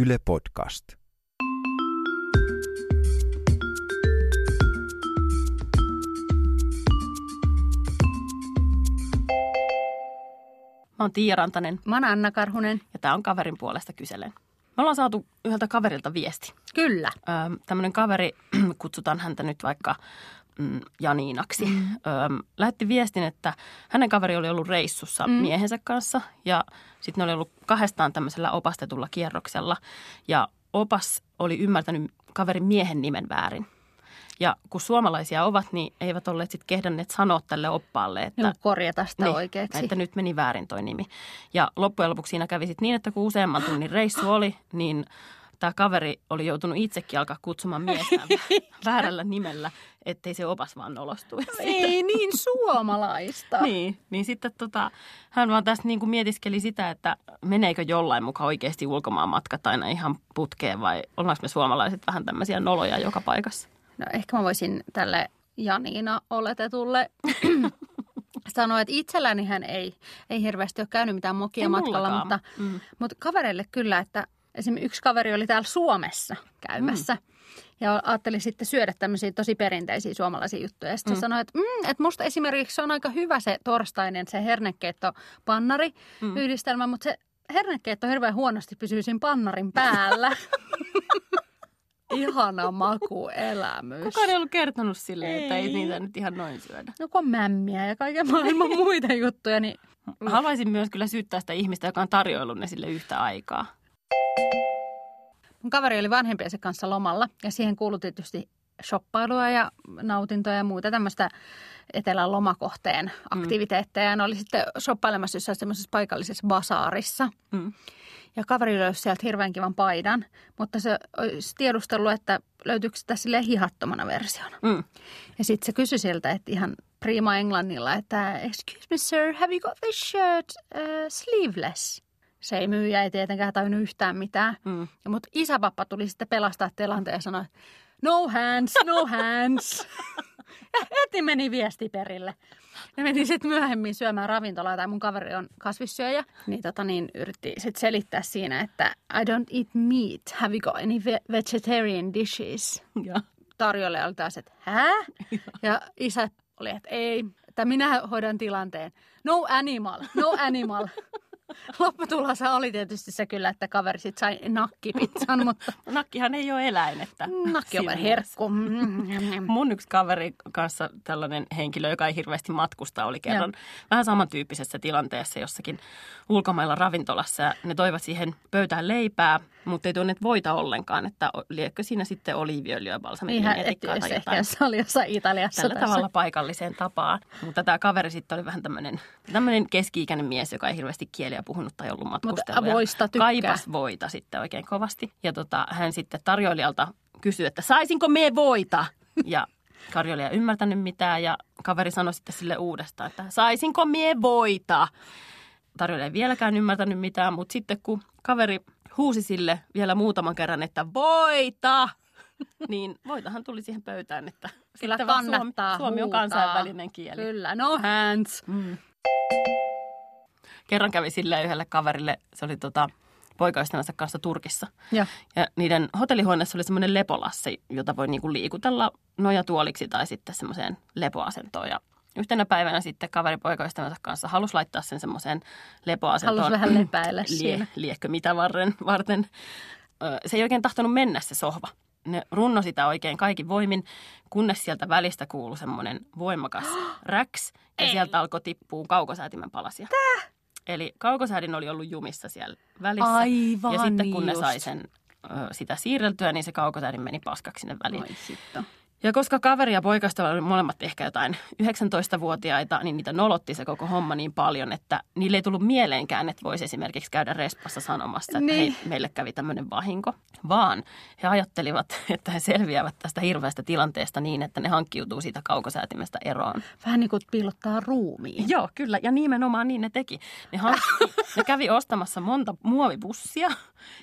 Yle Podcast. Mä oon Tiia Rantanen Mä oon Anna Karhunen. ja tää on kaverin puolesta kyselen. Me ollaan saatu yhdeltä kaverilta viesti. Kyllä. Öö, tämmönen kaveri, kutsutaan häntä nyt vaikka mm, Janiinaksi, mm. öö, lähetti viestin, että hänen kaveri oli ollut reissussa mm. miehensä kanssa ja sitten ne oli ollut kahdestaan tämmöisellä opastetulla kierroksella ja opas oli ymmärtänyt kaverin miehen nimen väärin. Ja kun suomalaisia ovat, niin eivät olleet sitten kehdänneet sanoa tälle oppaalle, että Niin korjata sitä niin, oikeaksi. Että nyt meni väärin toi nimi. Ja loppujen lopuksi siinä kävi sit niin, että kun useamman tunnin reissu oli, niin tämä kaveri oli joutunut itsekin alkaa kutsumaan miestään väärällä nimellä, ettei se opas vaan nolostuisi. Ei niin suomalaista. Niin, niin sitten tota, hän vaan tästä niin kuin mietiskeli sitä, että meneekö jollain mukaan oikeasti ulkomaan matkat aina ihan putkeen vai ollaanko me suomalaiset vähän tämmöisiä noloja joka paikassa? No ehkä mä voisin tälle Janiina oletetulle sanoa, että itselläni hän ei, ei hirveästi ole käynyt mitään mokia Ei matkalla, mullakaan. mutta, Mm. mutta kavereille kyllä, että esimerkiksi yksi kaveri oli täällä Suomessa käymässä. Mm. Ja ajatteli sitten syödä tämmöisiä tosi perinteisiä suomalaisia juttuja. Ja sitten mm. sanoi, että, mm, että musta esimerkiksi se on aika hyvä se torstainen, se hernekeitto-pannari mm. yhdistelmä, mutta se hernekeitto hirveän huonosti pysyy siinä pannarin päällä. Ihana makuelämys. Kukaan ei ollut kertonut silleen, että ei Ei. niitä nyt ihan noin syödä. No kun on mämmiä ja kaiken maailman muita juttuja, niin Haluaisin myös kyllä syyttää sitä ihmistä, joka on tarjoillut ne sille yhtä aikaa. Mun kaveri oli vanhempiensa kanssa lomalla ja siihen kuului tietysti shoppailua ja nautintoja ja muuta tämmöistä etelän lomakohteen aktiviteetteja. Mm. Ne oli sitten shoppailemassa jossain semmoisessa paikallisessa basaarissa. Mm. Ja kaveri löysi sieltä hirveän kivan paidan, mutta se olisi tiedustellut, että löytyykö sitä sille hihattomana versiona. Mm. Ja sitten se kysyi siltä, että ihan prima englannilla, että excuse me sir, have you got this shirt uh, sleeveless? Se ei myyjä, ei tietenkään tajunnut yhtään mitään. Mm. Ja mutta isäpappa tuli sitten pelastaa tilanteen ja sanoi, no hands, no hands. ja heti meni viesti perille. Ne meni sitten myöhemmin syömään ravintolaa, tai mun kaveri on kasvissyöjä. Niin, tota, niin yritti sitten selittää siinä, että I don't eat meat. Have you got any ve- vegetarian dishes? Ja. tarjolle oli taas, että hää? Ja isä oli, että ei, että minä hoidan tilanteen. No animal, no animal. Lopputulossa oli tietysti se kyllä, että kaveri sitten sai nakkipizzan, mutta Nakkihan ei ole eläin. Että nakki on siinä vain mielessä. herkku. Mm. Mun yksi kaveri kanssa tällainen henkilö, joka ei hirveästi matkusta, oli kerran vähän samantyyppisessä tilanteessa jossakin ulkomailla ravintolassa. Ja ne toivat siihen pöytään leipää, mutta ei tuoneet voita ollenkaan, että liekö siinä sitten oliiviöljyä, että etikkaa tai ehkä jotain. jos oli jossain Italiassa Tällä tässä. tavalla paikalliseen tapaan. Mutta tämä kaveri sitten oli vähän tämmöinen, keski-ikäinen mies, joka ei hirveästi kieliä puhunut tai ollut voista tykkää. Kaipas voita sitten oikein kovasti. Ja tota, hän sitten tarjoilijalta kysyi, että saisinko me voita? Ja tarjoilija ei ymmärtänyt mitään ja kaveri sanoi sitten sille uudestaan, että saisinko mie voita? Tarjoilija ei vieläkään ymmärtänyt mitään, mutta sitten kun kaveri huusi sille vielä muutaman kerran, että voita, niin voitahan tuli siihen pöytään, että Kyllä kannattaa Suomi, Suomi on kansainvälinen kieli. Kyllä, no hands. Mm. Kerran kävi silleen yhdelle kaverille, se oli tota, poikaystävänsä kanssa Turkissa. Ja. Ja niiden hotellihuoneessa oli semmoinen lepolassi, jota voi niinku liikutella nojatuoliksi tai sitten semmoiseen lepoasentoon. Ja yhtenä päivänä sitten kaveri poikaystävänsä kanssa halusi laittaa sen semmoiseen lepoasentoon. Halusi vähän lepäillä siinä. Liekö mitä varten, varten. Se ei oikein tahtonut mennä se sohva. Ne runno sitä oikein kaikin voimin, kunnes sieltä välistä kuului semmoinen voimakas räks. Ja Ei. sieltä alkoi tippua kaukosäätimen palasia. Tää? Eli kaukosäädin oli ollut jumissa siellä välissä. Aivan ja sitten kun niin ne just. sai sen ö, sitä siirreltyä, niin se kaukosäädin meni paskaksi sinne väliin. Sitten. Ja koska kaveri ja poikasta oli molemmat ehkä jotain 19-vuotiaita, niin niitä nolotti se koko homma niin paljon, että niille ei tullut mieleenkään, että voisi esimerkiksi käydä respassa sanomassa, että Niin. hei, meille kävi tämmöinen vahinko. Vaan he ajattelivat, että he selviävät tästä hirveästä tilanteesta niin, että ne hankkiutuu siitä kaukosäätimestä eroon. Vähän niin kuin piilottaa ruumiin. Joo, kyllä. Ja nimenomaan niin ne teki. Ne, hankki, ne kävi ostamassa monta muovipussia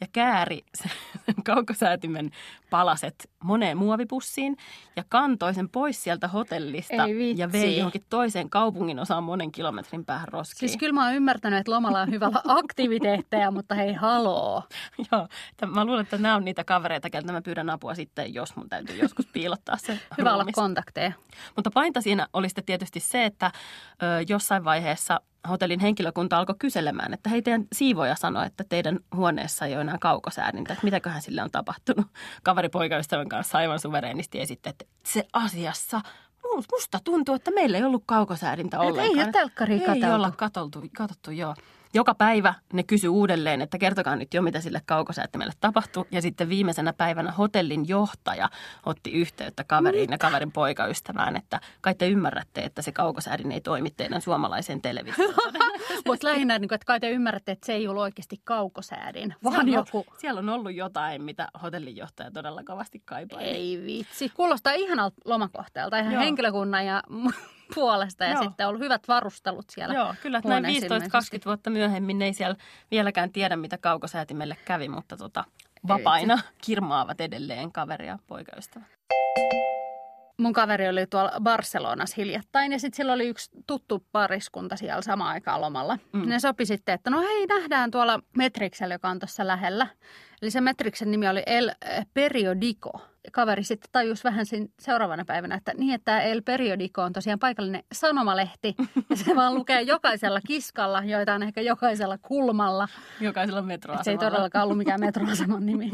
ja kääri se, kaukosäätimen palaset moneen muovipussiin ja kantoi sen pois sieltä hotellista ja vei johonkin toiseen kaupungin osaan monen kilometrin päähän roskiin. Siis kyllä mä oon ymmärtänyt, että lomalla on hyvä olla aktiviteetteja, mutta hei haloo. Joo, että mä luulen, että nämä on niitä kavereita, keltä mä pyydän apua sitten, jos mun täytyy joskus piilottaa se Hyvä olla kontakteja. Mutta painta siinä oli sitten tietysti se, että ö, jossain vaiheessa hotellin henkilökunta alkoi kyselemään, että hei teidän siivoja sanoi, että teidän huoneessa ei ole enää kaukosäädintä, että mitäköhän sille on tapahtunut. Kaveri poikaystävän kanssa aivan suvereenisti esitti, että se asiassa musta tuntuu, että meillä ei ollut kaukosäädintä ei ollenkaan. ole telkkaria Ei katseltu. olla katoltu, katsottu, joo. Joka päivä ne kysy uudelleen, että kertokaa nyt jo, mitä sille kaukosäättimelle tapahtui. Ja sitten viimeisenä päivänä hotellin johtaja otti yhteyttä kaveriin ja kaverin poikaystävään, että kai te ymmärrätte, että se kaukosäädin ei toimi teidän suomalaiseen televisioon. Mutta lähinnä, niin että kai te ymmärrätte, että se ei ollut oikeasti kaukosäädin, vaan Siellä on- joku... Siellä on ollut jotain, mitä hotellin johtaja todella kovasti kaipaa. Ei vitsi. Kuulostaa ihanalta lomakohteelta ihan Joo. henkilökunnan ja puolesta ja Joo. sitten on ollut hyvät varustelut siellä. Joo, kyllä. että Näin huoneessa 15-20 ilmeisesti. vuotta myöhemmin ne ei siellä vieläkään tiedä, mitä kaukosäätimelle kävi, mutta tota, vapaina kirmaavat edelleen kaveri ja poikaystävä. Mun kaveri oli tuolla Barcelonassa hiljattain ja sitten sillä oli yksi tuttu pariskunta siellä samaan aikaan lomalla. Mm. Ne sopi sitten, että no hei nähdään tuolla Metriksellä, joka on tuossa lähellä. Eli se Metriksen nimi oli El Periodico. Kaveri sitten tajusi vähän siinä seuraavana päivänä, että niin, että tämä El Periodico on tosiaan paikallinen sanomalehti. Ja se vaan lukee jokaisella kiskalla, joita on ehkä jokaisella kulmalla. Jokaisella Et se ei metroasemalla. todellakaan ollut mikään metroaseman nimi.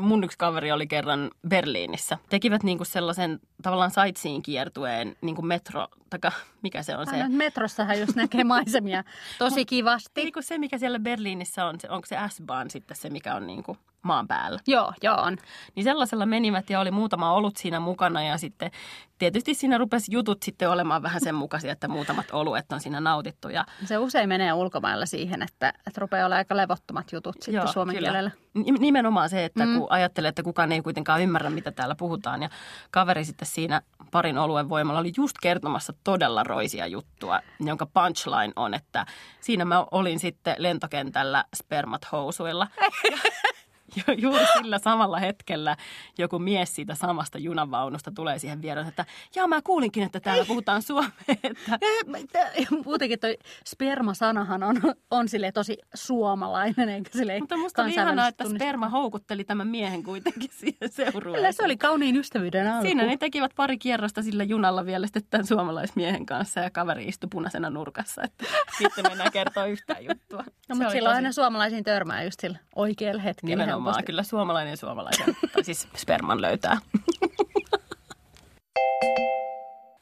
Mun yksi kaveri oli kerran Berliinissä. Tekivät niinku sellaisen tavallaan sightseeing kiertueen niinku metro, taka, mikä se on se? Aina metrossahan just näkee maisemia tosi kivasti. Se, mikä siellä Berliinissä on, se, onko se S-Bahn sitten se, mikä on niinku maan päällä. Joo, joo on. Niin sellaisella menivät ja oli muutama olut siinä mukana ja sitten tietysti siinä rupesi jutut sitten olemaan vähän sen mukaisia, että muutamat oluet on siinä nautittu. Ja Se usein menee ulkomailla siihen, että, että rupeaa olla aika levottomat jutut sitten Joo, suomen kyllä. kielellä. Nimenomaan se, että Mm. kun ajattelee, että kukaan ei kuitenkaan ymmärrä, mitä täällä puhutaan. Ja kaveri sitten siinä parin oluen voimalla oli just kertomassa todella roisia juttua, jonka punchline on, että siinä mä olin sitten lentokentällä spermat housuilla. Juuri sillä samalla hetkellä joku mies siitä samasta junanvaunusta tulee siihen viereen, että jaa mä kuulinkin, että täällä puhutaan suomea. Että, Ja Muutenkin toi sperma-sanahan on, on sille tosi suomalainen, eikä sille mutta musta oli ihanaa, että sperma houkutteli tämän miehen kuitenkin siihen seurueeseen. Kyllä se oli kauniin ystävyyden alku. Siinä ne tekivät pari kierrosta sillä junalla vielä sitten tämän suomalaismiehen kanssa ja kaveri istui punaisena nurkassa, että sitten mennään kertoa yhtään juttua. No, mutta silloin tosi- aina suomalaisiin törmää just sillä oikealla hetkellä. Nimenomaan, helposti. kyllä suomalainen suomalaisen, tai siis sperman löytää.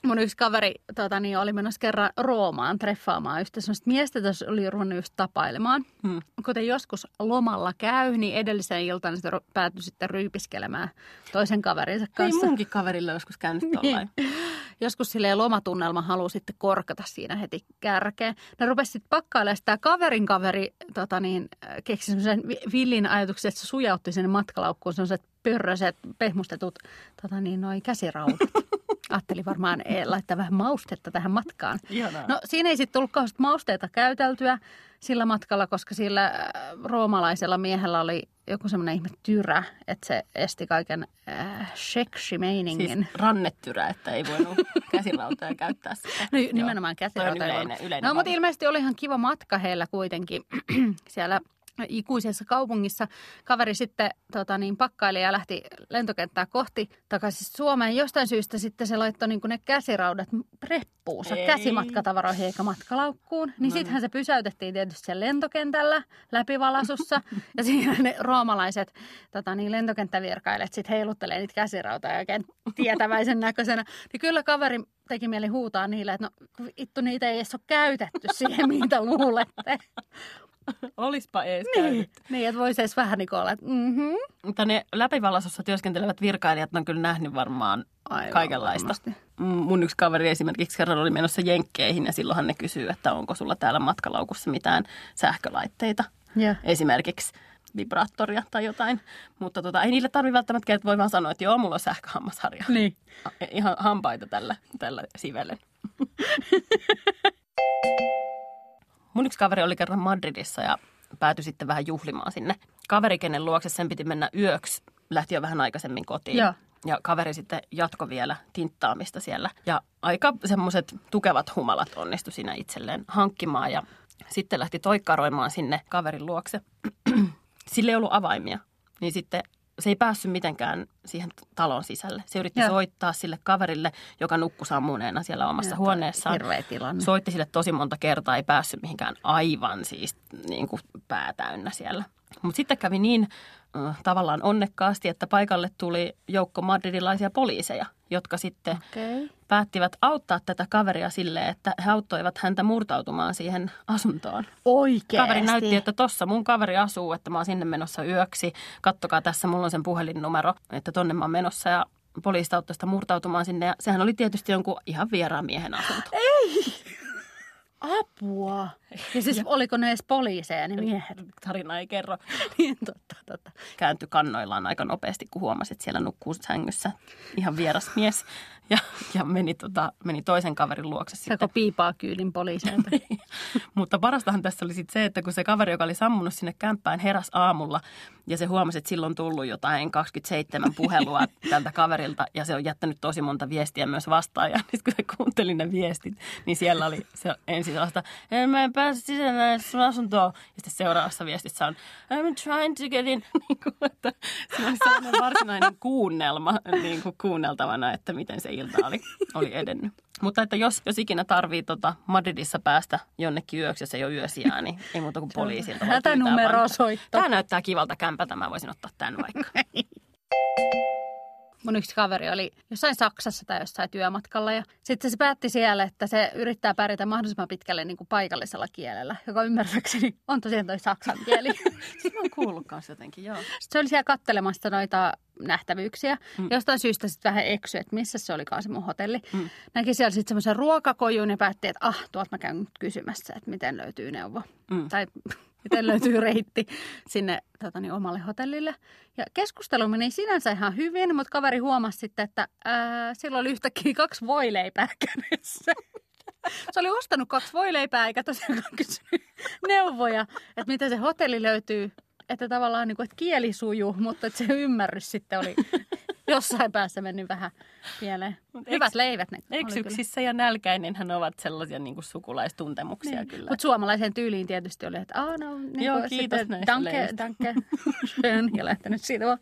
Mun yksi kaveri tota, niin, oli menossa kerran Roomaan treffaamaan yhtä sellaista miestä, jota oli ruvennut just tapailemaan. Hmm. Kuten joskus lomalla käy, niin edellisen iltana sitten ru- päätyi sitten ryypiskelemään toisen kaverinsa Ei kanssa. munkin kaverilla joskus käynyt tollain. Joskus silleen lomatunnelma haluaa sitten korkata siinä heti kärkeen. Ne rupesi sitten pakkailemaan sitä kaverin kaveri, tota niin, äh, keksi semmoisen vi- villin ajatuksen, että se sujautti sinne matkalaukkuun semmoiset pörröiset, pehmustetut tota niin, noi käsiraudat. Ajatteli varmaan eh, laittaa vähän maustetta tähän matkaan. Ihanaa. No siinä ei sitten tullut kauheasti mausteita käyteltyä sillä matkalla, koska sillä äh, roomalaisella miehellä oli joku semmoinen ihme tyrä, että se esti kaiken äh, seksi-meiningin. Siis rannetyrä, että ei voinut käsirautoja käyttää sitä. No nimenomaan yleinen, yleinen No mutta ilmeisesti oli ihan kiva matka heillä kuitenkin siellä ikuisessa kaupungissa. Kaveri sitten tota niin, pakkaili ja lähti lentokenttää kohti takaisin Suomeen. Jostain syystä sitten se laittoi niin ne käsiraudat reppuunsa Ei. käsimatkatavaroihin eikä matkalaukkuun. Niin No. sittenhän se pysäytettiin tietysti siellä lentokentällä läpivalasussa. ja siinä ne roomalaiset tota niin, lentokenttävirkailijat sitten heiluttelee niitä käsirautoja oikein tietäväisen näköisenä. Niin kyllä kaveri teki mieli huutaa niille, että no vittu niitä ei edes ole käytetty siihen, mitä luulette. Olispa ees käynyt. Niin, että voisi edes vähän niin olla, että mhm. Mutta ne läpivalaisossa työskentelevät virkailijat on kyllä nähnyt varmaan Aivan kaikenlaista. varmasti. Mm, Mun yksi kaveri esimerkiksi kerran oli menossa Jenkkeihin ja silloinhan ne kysyy, että onko sulla täällä matkalaukussa mitään sähkölaitteita. Joo. Esimerkiksi vibraattoria tai jotain. Mutta tota, ei niille tarvi välttämättä kertoa, voi vaan sanoa, että joo, mulla on sähköhammasharja. Niin. Ihan hampaita tällä, tällä sivellen. Mun yksi kaveri oli kerran Madridissa ja päätyi sitten vähän juhlimaan sinne. Kaveri, kenen luokse sen piti mennä yöksi, lähti jo vähän aikaisemmin kotiin. Joo. Ja kaveri sitten jatko vielä tinttaamista siellä. Ja aika semmoiset tukevat humalat onnistu siinä itselleen hankkimaan. Ja sitten lähti toikkaroimaan sinne kaverin luokse. Sillä ei ollut avaimia. Niin sitten se ei päässyt mitenkään siihen talon sisälle. Se yritti Joo. soittaa sille kaverille, joka nukkui sammuneena siellä omassa Joo, huoneessaan. Hirveä tilanne. Soitti sille tosi monta kertaa, ei päässyt mihinkään aivan siis niin kuin pää täynnä siellä. Mutta sitten kävi niin äh, tavallaan onnekkaasti, että paikalle tuli joukko madridilaisia poliiseja, jotka sitten Okei. Päättivät auttaa tätä kaveria silleen, että he auttoivat häntä murtautumaan siihen asuntoon. Oikeesti. Kaveri näytti, että tossa mun kaveri asuu, että mä oon sinne menossa yöksi. Kattokaa tässä, mulla on sen puhelinnumero, että tonne mä oon menossa ja poliisit auttoi sitä murtautumaan sinne. Ja sehän oli tietysti jonkun ihan vieraan miehen asunto. Apua. Ja siis oliko ne edes poliiseja, ne miehet? Tarina ei kerro. niin, totta, totta. Kääntyi kannoillaan aika nopeasti, kun huomasi, että siellä nukkuu sängyssä ihan vieras mies. Ja, ja meni, tota, meni toisen kaverin luokse sitten. Sako piipaa kyydin poliiseilta. Mutta parastahan tässä oli sitten se, että kun se kaveri, joka oli sammunut sinne kämppään, heräs aamulla ja se huomasi, että silloin on tullut jotain 27 puhelua tältä kaverilta ja se on jättänyt tosi monta viestiä myös vastaan. Ja nyt kun se kuunteli ne viestit, niin siellä oli se ensin sellaista, "Ei, mä en pääse sisään sun asuntoon. Ja sitten seuraavassa viestissä on, I'm trying to get in. Niin kuin, että se oli sellainen varsinainen kuunnelma niin kuin kuunneltavana, että miten se ilta oli, oli edennyt. Mutta että jos, jos ikinä tarvii tota Madridissa päästä jonnekin yöksi, jos ei ole yösijää, niin ei muuta kuin poliisilta. Hätänumero soitto. Tämä näyttää kivalta kämpältä, mä voisin ottaa tämän vaikka. Mun yksi kaveri oli jossain Saksassa tai jossain työmatkalla ja sitten se päätti siellä, että se yrittää pärjätä mahdollisimman pitkälle niin kuin paikallisella kielellä, joka ymmärtääkseni on tosiaan toi saksan kieli. Siis mä oon kuullut kanssa jotenkin, joo. Sitten se oli siellä kattelemassa noita nähtävyyksiä. Mm. Jostain syystä sitten vähän eksy, että missä se olikaan se mun hotelli. Mm. Näki siellä sitten semmoisen ruokakojun ja päätti, että ah, tuolta mä käyn kysymässä, että miten löytyy neuvo. Mm. Tai miten löytyy reitti sinne tota, niin, omalle hotellille. Ja keskustelu meni sinänsä ihan hyvin, mutta kaveri huomasi sitten, että ää, sillä oli yhtäkkiä kaksi voileipää kädessä. Se oli ostanut kaksi voileipää eikä tosiaan kysynyt neuvoja, että miten se hotelli löytyy. Että tavallaan niin kuin, että kieli sujuu, mutta että se ymmärrys sitten oli jossain päässä mennyt vähän pieleen. Mut Hyvät eks- leivät ne. Eksyksissä ja nälkäinenhän ovat sellaisia niin kuin sukulaistuntemuksia Niin. kyllä. Mutta suomalaiseen tyyliin tietysti oli, että aah no, niin Joo, kiitos sitten näistä danke, danke, ja lähtenyt siitä vaan.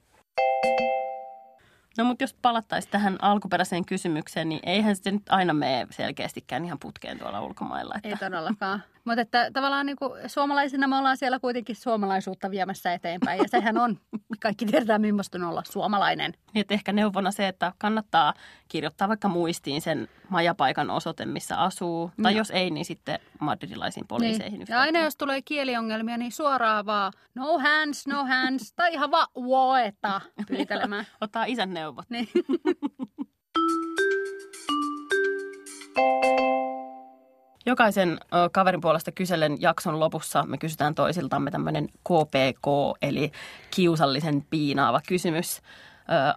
No mutta jos palattaisiin tähän alkuperäiseen kysymykseen, niin eihän se nyt aina mene selkeästikään ihan putkeen tuolla ulkomailla. Että Ei todellakaan. Mutta että tavallaan niin kuin suomalaisina me ollaan siellä kuitenkin suomalaisuutta viemässä eteenpäin. Ja sehän on, kaikki tiedetään millaista on olla suomalainen. Niin, että ehkä neuvona se, että kannattaa kirjoittaa vaikka muistiin sen majapaikan osoite, missä asuu. Tai Joo. jos ei, niin sitten madridilaisiin poliiseihin. Niin. Ja aina jos tulee kieliongelmia, niin suoraan vaan no hands, no hands. Tai ihan vaan voeta pyytelemään. Ottaa isän neuvot. Niin. Jokaisen ö, kaverin puolesta kysellen jakson lopussa me kysytään toisiltamme tämmöinen KPK, eli kiusallisen piinaava kysymys. Ö,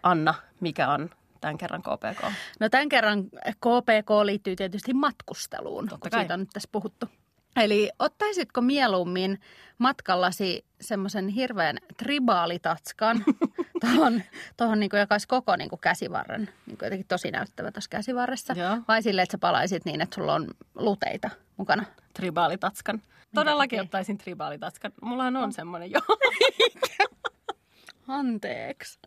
Anna, mikä on tämän kerran KPK? No tämän kerran KPK liittyy tietysti matkusteluun, Totta kun kai. siitä on nyt tässä puhuttu. Eli ottaisitko mieluummin matkallasi semmoisen hirveän tribaalitatskan tuohon, tohon niin joka olisi koko niin käsivarren, niin jotenkin tosi näyttävä tuossa käsivarressa, Joo. vai silleen, että sä palaisit niin, että sulla on luteita mukana? Tribaalitatskan. Todellakin takia? ottaisin tribaalitatskan. Mullahan on semmoinen jo. Anteeksi.